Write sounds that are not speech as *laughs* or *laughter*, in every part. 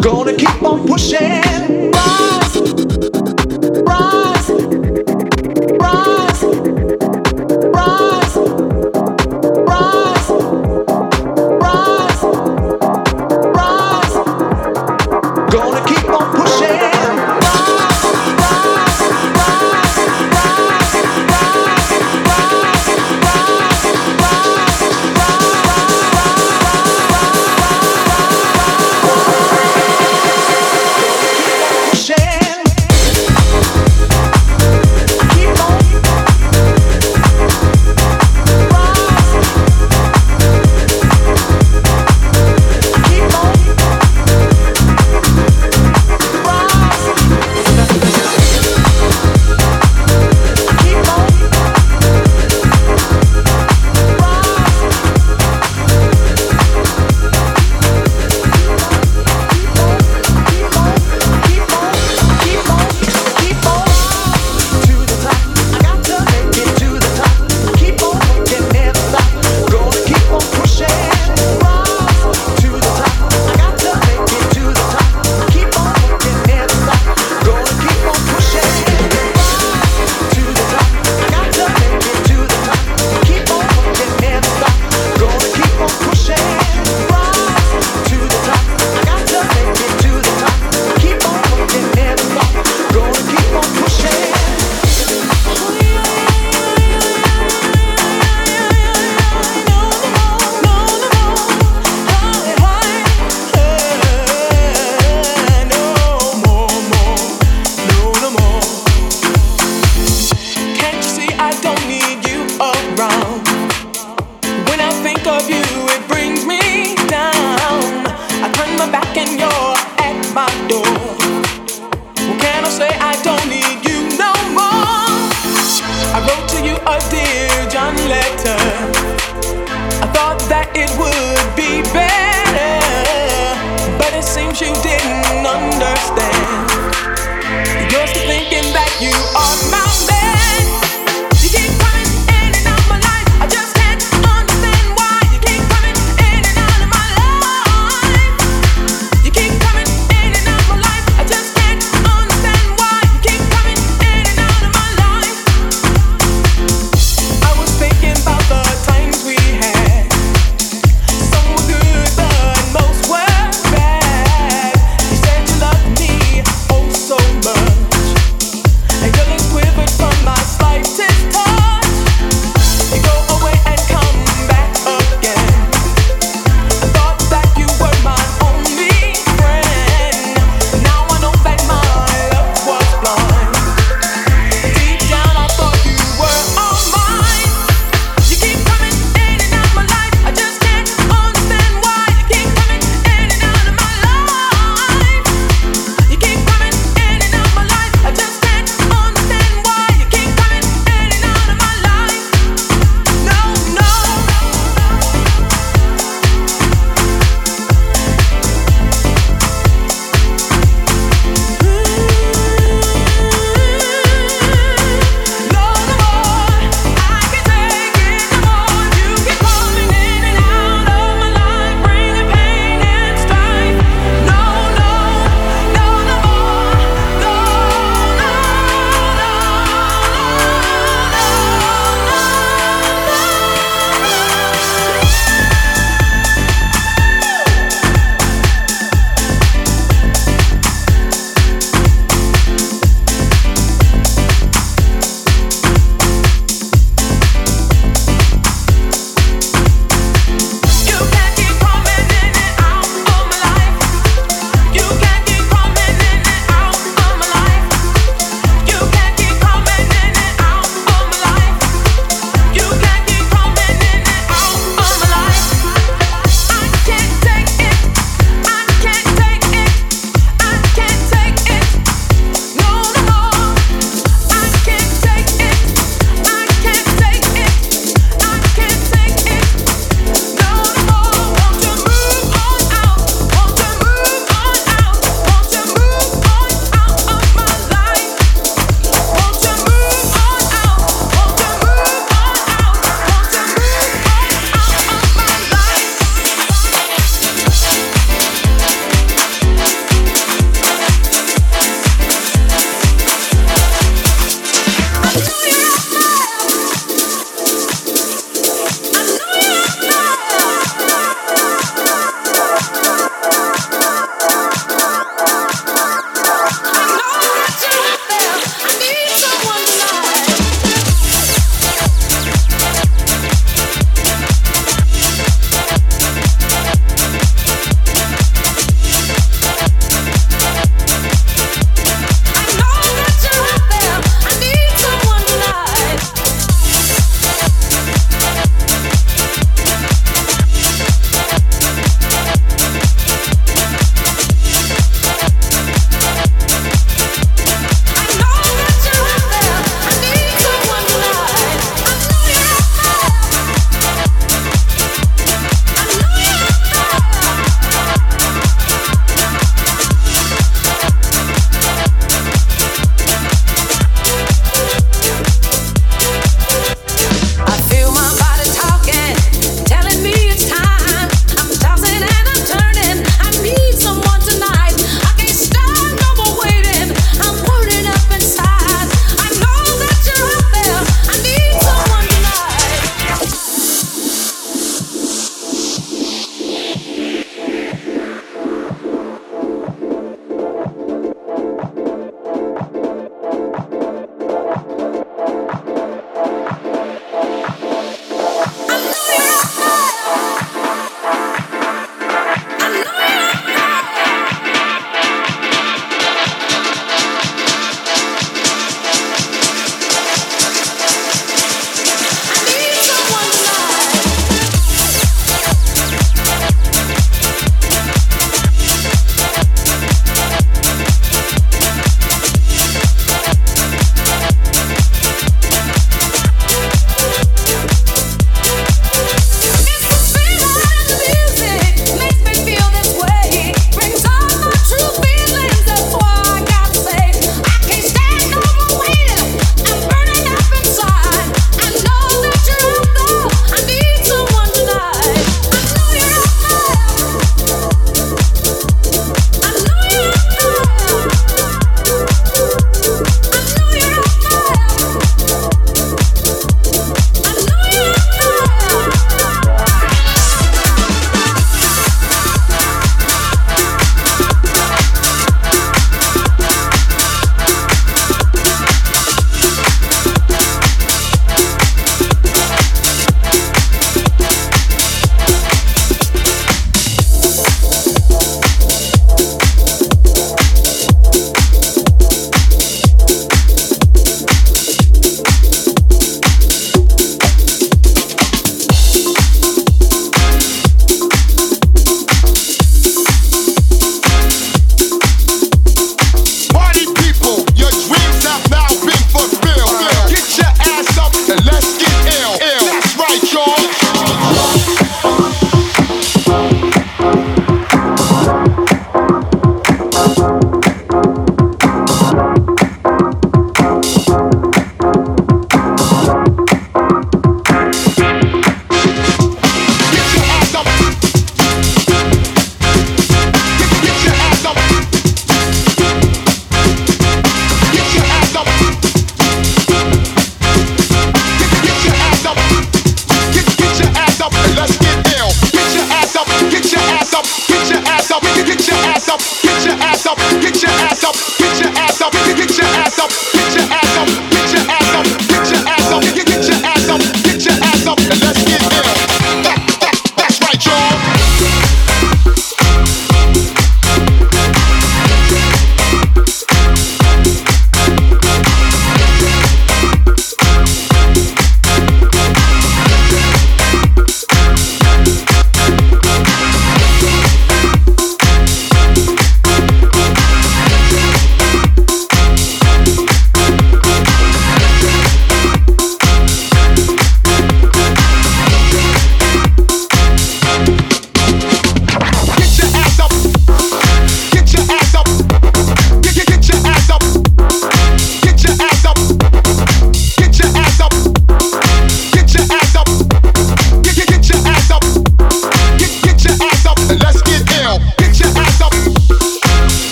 Gonna keep on pushing.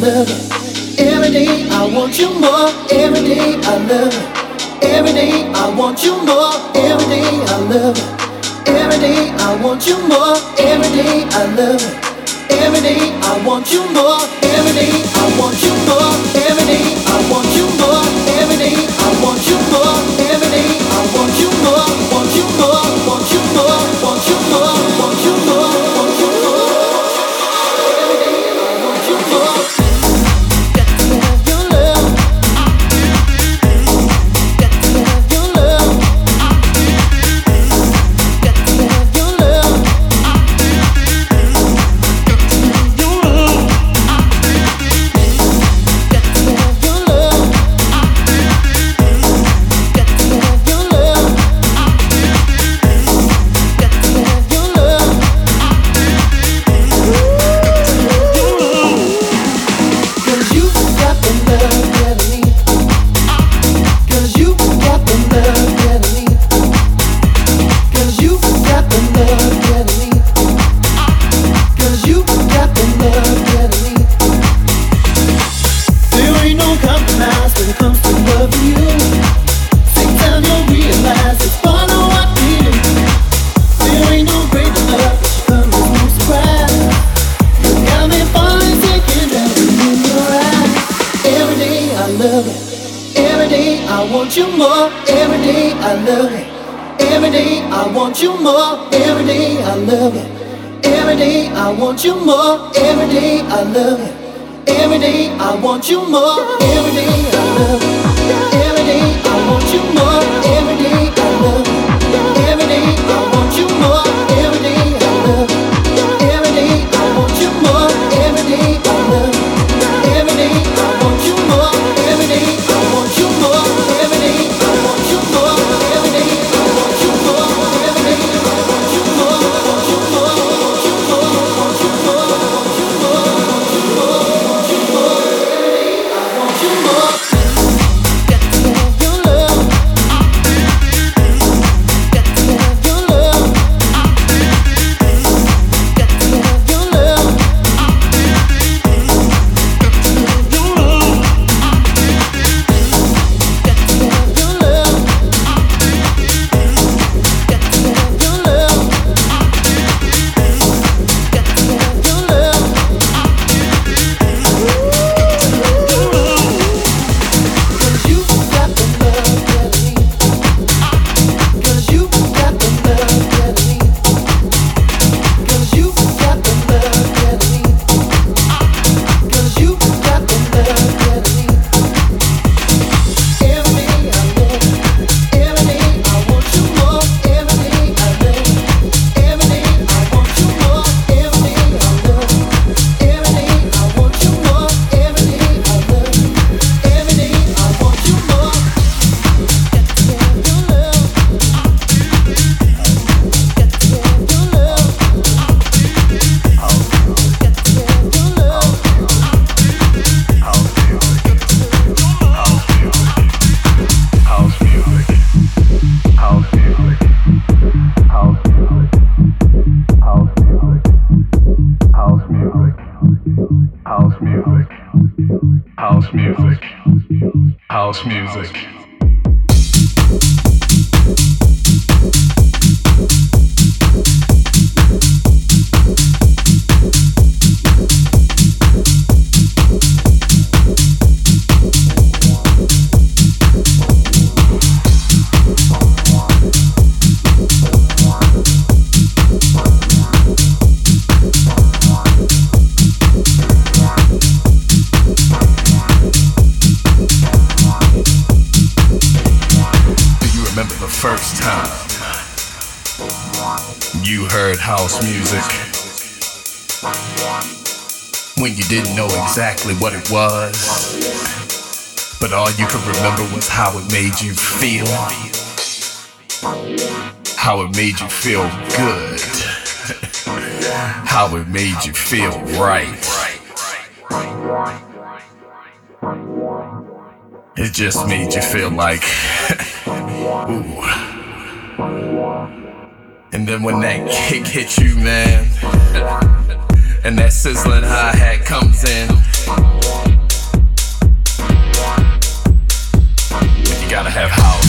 love. Every day I want you more. Every day I love you. Every day I want you more. Every day I love you. Every day I want you more. Every day I love you. Every day I want you more. Every day I want you more. want you more. Every day I love you. Every day I want you more. Every day I love you. Every day I want you more. how it made you feel. How it made you feel good. *laughs* how it made you feel right. It just made you feel like, *laughs* ooh. And then when that kick hits you, man, *laughs* and that sizzling hi hat comes in. Gotta have house.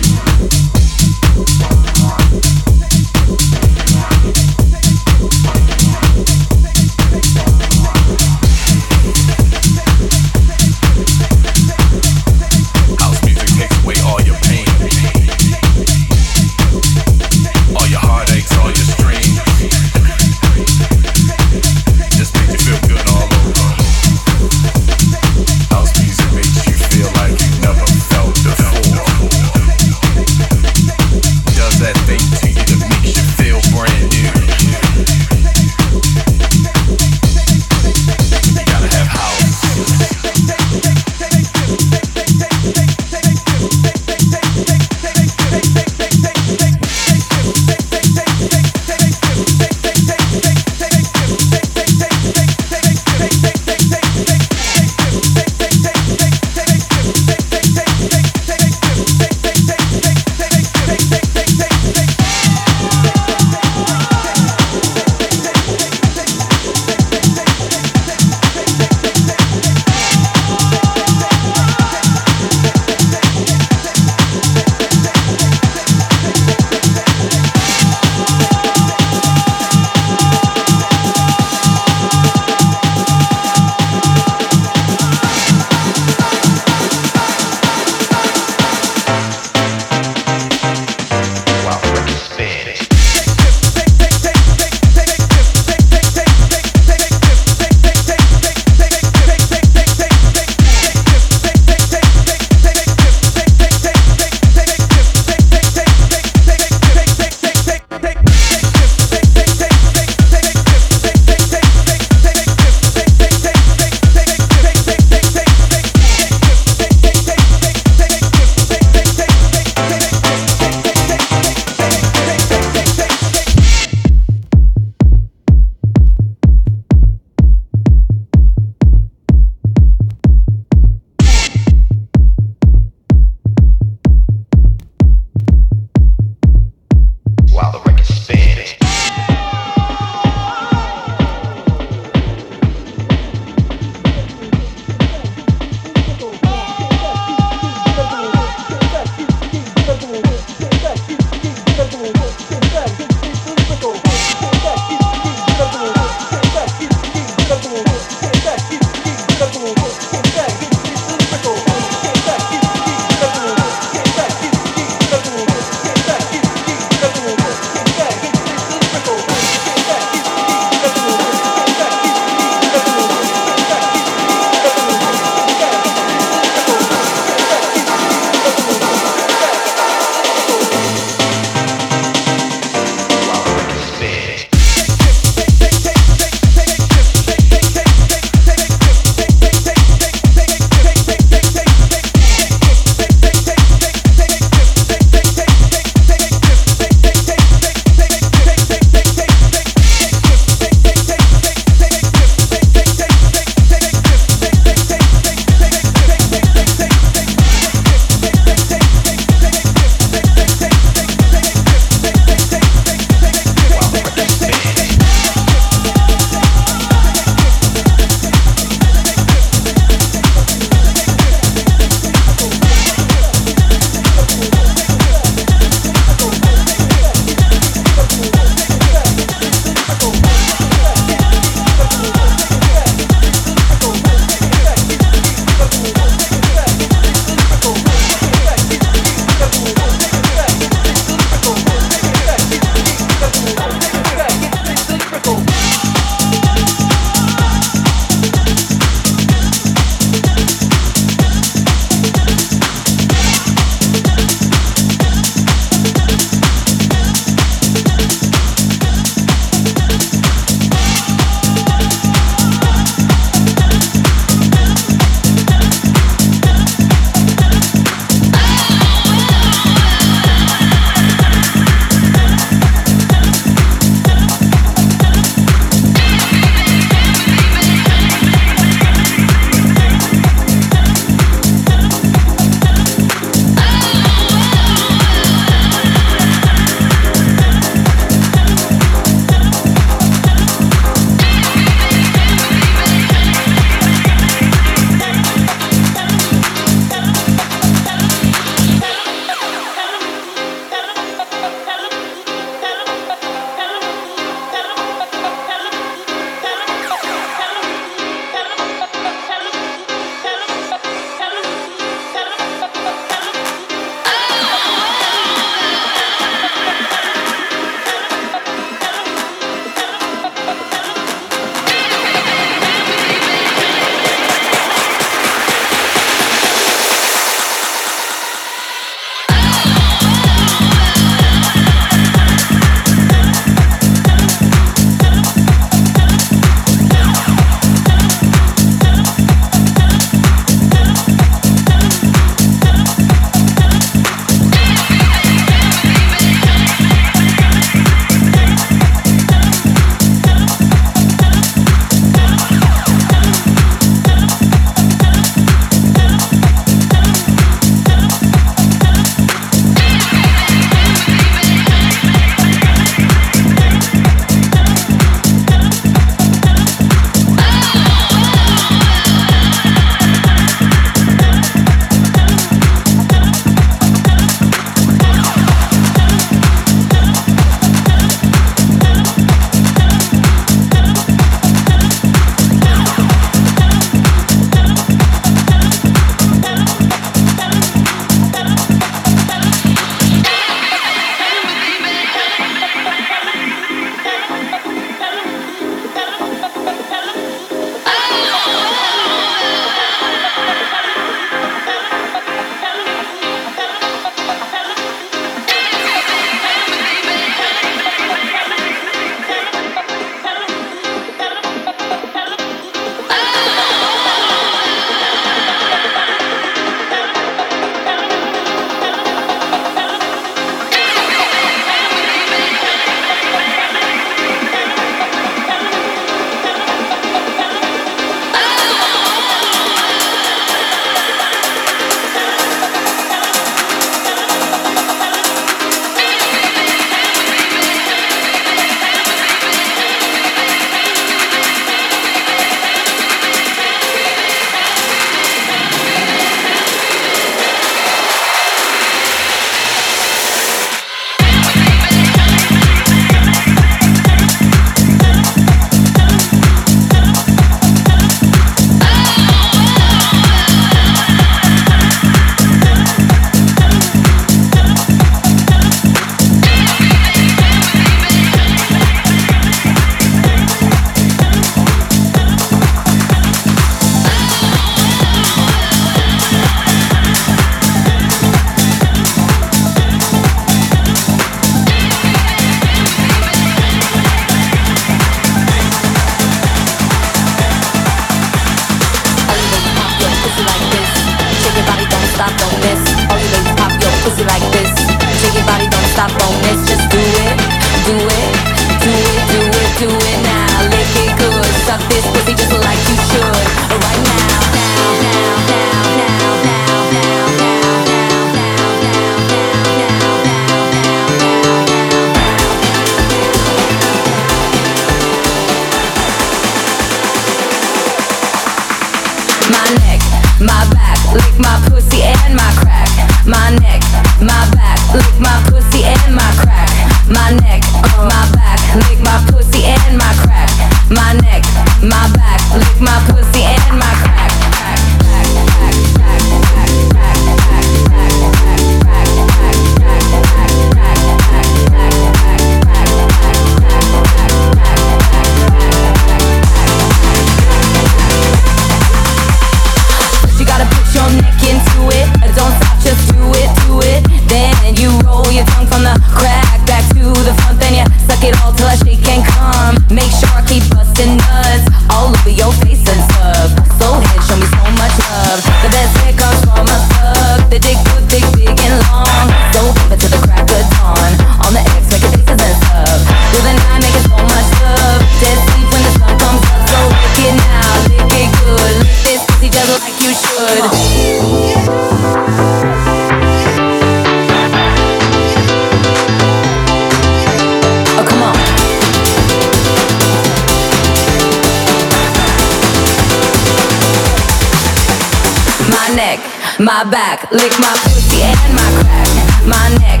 my back, lick my pussy and my crack, my neck.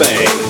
Bang.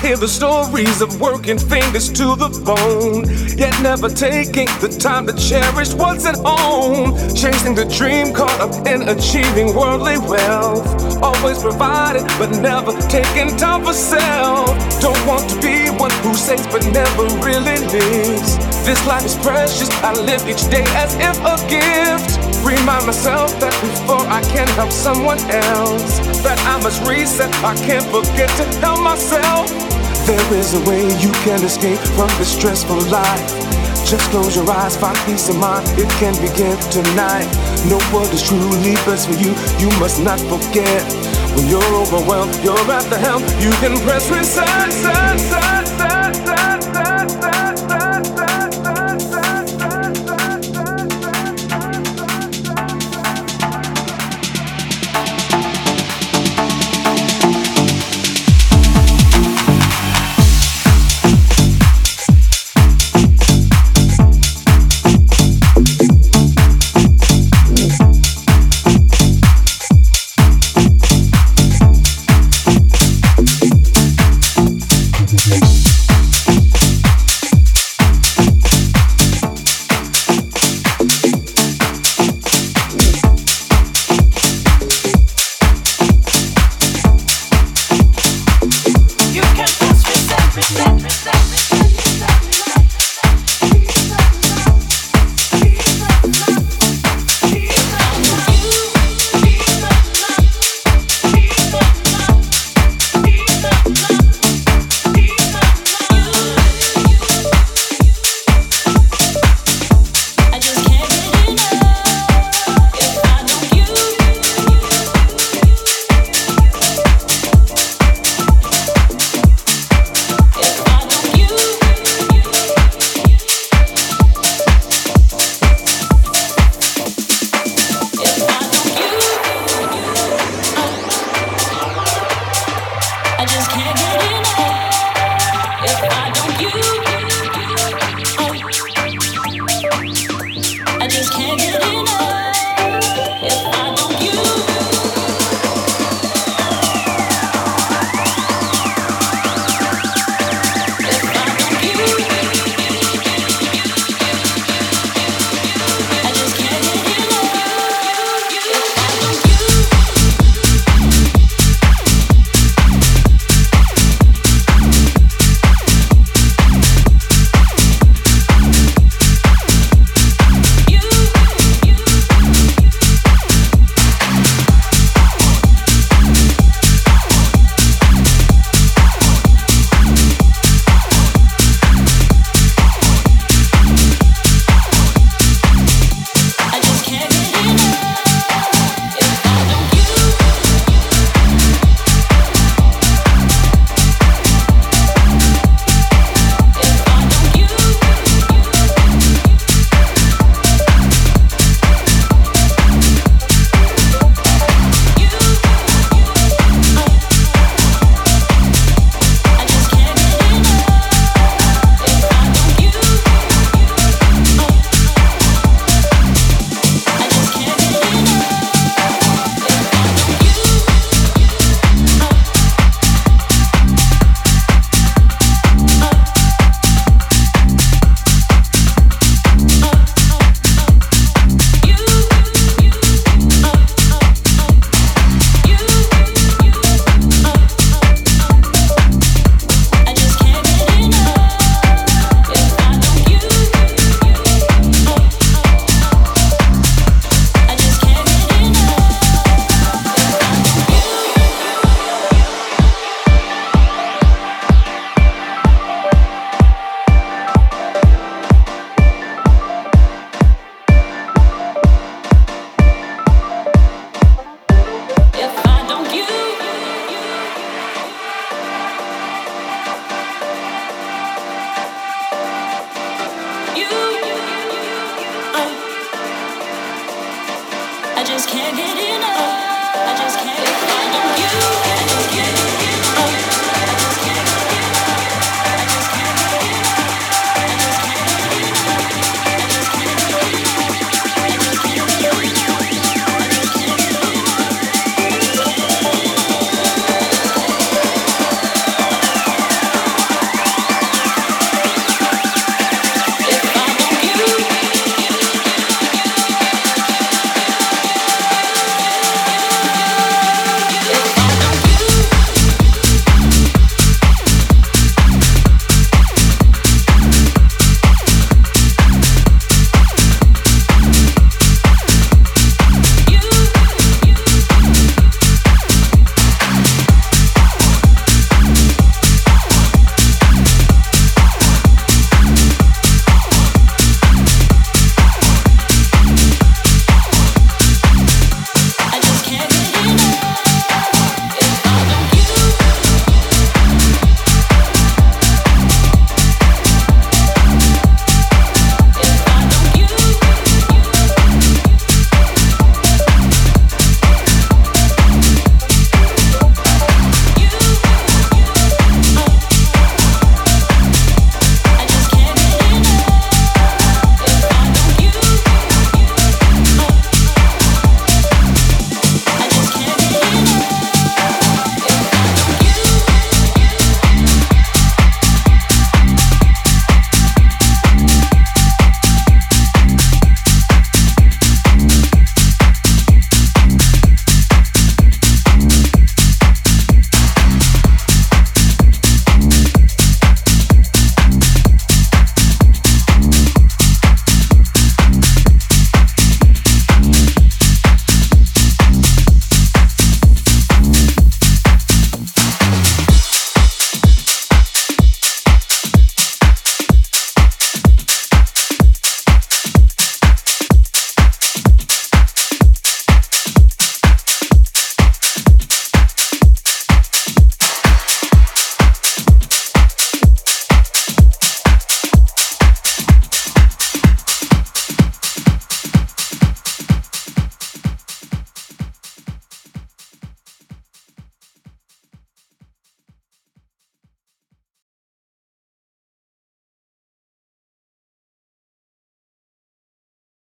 Hear the stories of working fingers to the bone, yet never taking the time to cherish what's at home. Chasing the dream, caught up in achieving worldly wealth. Always providing, but never taking time for self. Don't want to be one who saves, but never really lives. This life is precious, I live each day as if a gift. Remind myself that before I can help someone else, that I must reset. I can't forget to help myself. There is a way you can escape from this stressful life. Just close your eyes, find peace of mind. It can begin tonight. Know what is truly best for you. You must not forget. When you're overwhelmed, you're at the helm. You can press reset. set, set, set, set,